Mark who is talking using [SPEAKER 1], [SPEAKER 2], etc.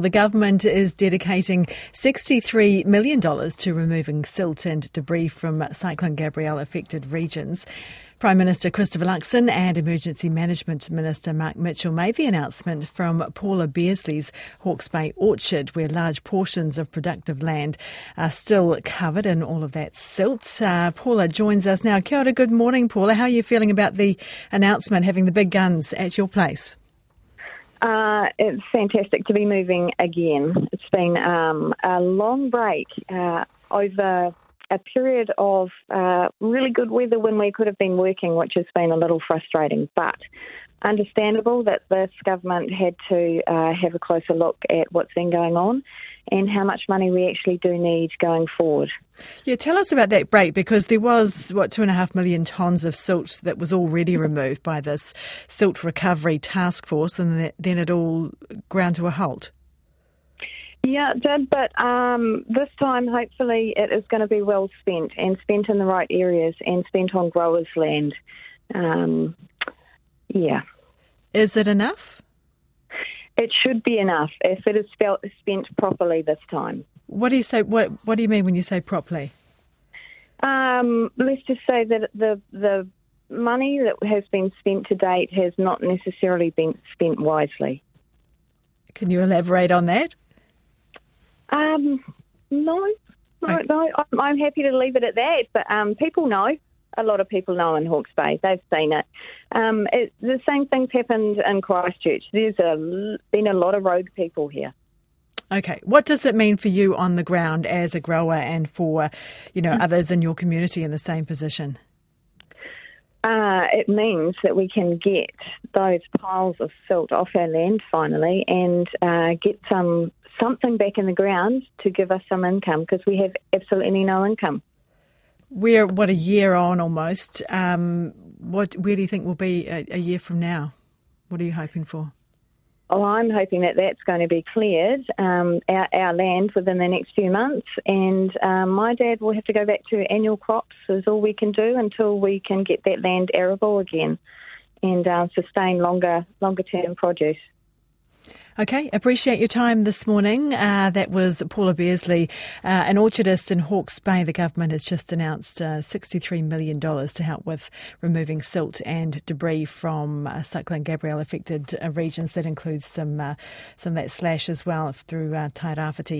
[SPEAKER 1] The government is dedicating $63 million to removing silt and debris from Cyclone Gabrielle affected regions. Prime Minister Christopher Luxon and Emergency Management Minister Mark Mitchell made the announcement from Paula Bearsley's Hawke's Bay Orchard, where large portions of productive land are still covered in all of that silt. Uh, Paula joins us now. Kia ora, good morning, Paula. How are you feeling about the announcement, having the big guns at your place?
[SPEAKER 2] Uh, it's fantastic to be moving again. It's been um, a long break uh, over a period of uh, really good weather when we could have been working, which has been a little frustrating. But understandable that this government had to uh, have a closer look at what's been going on and how much money we actually do need going forward.
[SPEAKER 1] Yeah, tell us about that break because there was, what, two and a half million tonnes of silt that was already removed by this silt recovery task force, and then it all ground to a halt.
[SPEAKER 2] Yeah, it did, but um, this time hopefully it is going to be well spent and spent in the right areas and spent on growers' land. Um, yeah.
[SPEAKER 1] Is it enough?
[SPEAKER 2] It should be enough if it is spent properly this time.
[SPEAKER 1] What do you say? What What do you mean when you say properly?
[SPEAKER 2] Um, let's just say that the the money that has been spent to date has not necessarily been spent wisely.
[SPEAKER 1] Can you elaborate on that?
[SPEAKER 2] Um, no, no, okay. no. I'm happy to leave it at that. But um, people know a lot of people know in Hawke's Bay. They've seen it. Um, it the same things happened in Christchurch. There's a, been a lot of rogue people here.
[SPEAKER 1] Okay, what does it mean for you on the ground as a grower and for, you know, others in your community in the same position?
[SPEAKER 2] Uh, it means that we can get those piles of silt off our land finally and uh, get some something back in the ground to give us some income because we have absolutely no income.
[SPEAKER 1] We're what a year on almost. Um, what where do you think we'll be a, a, year from now? What are you hoping for?
[SPEAKER 2] Oh, I'm hoping that that's going to be cleared, um, our, our, land within the next few months, and um, my dad will have to go back to annual crops. Is all we can do until we can get that land arable again, and uh, sustain longer longer term produce.
[SPEAKER 1] Okay, appreciate your time this morning. Uh, that was Paula Bearsley, uh, an orchardist in Hawke's Bay. The government has just announced uh, $63 million to help with removing silt and debris from uh, Cyclone Gabrielle affected uh, regions. That includes some uh, some of that slash as well through uh, Tairāwhiti.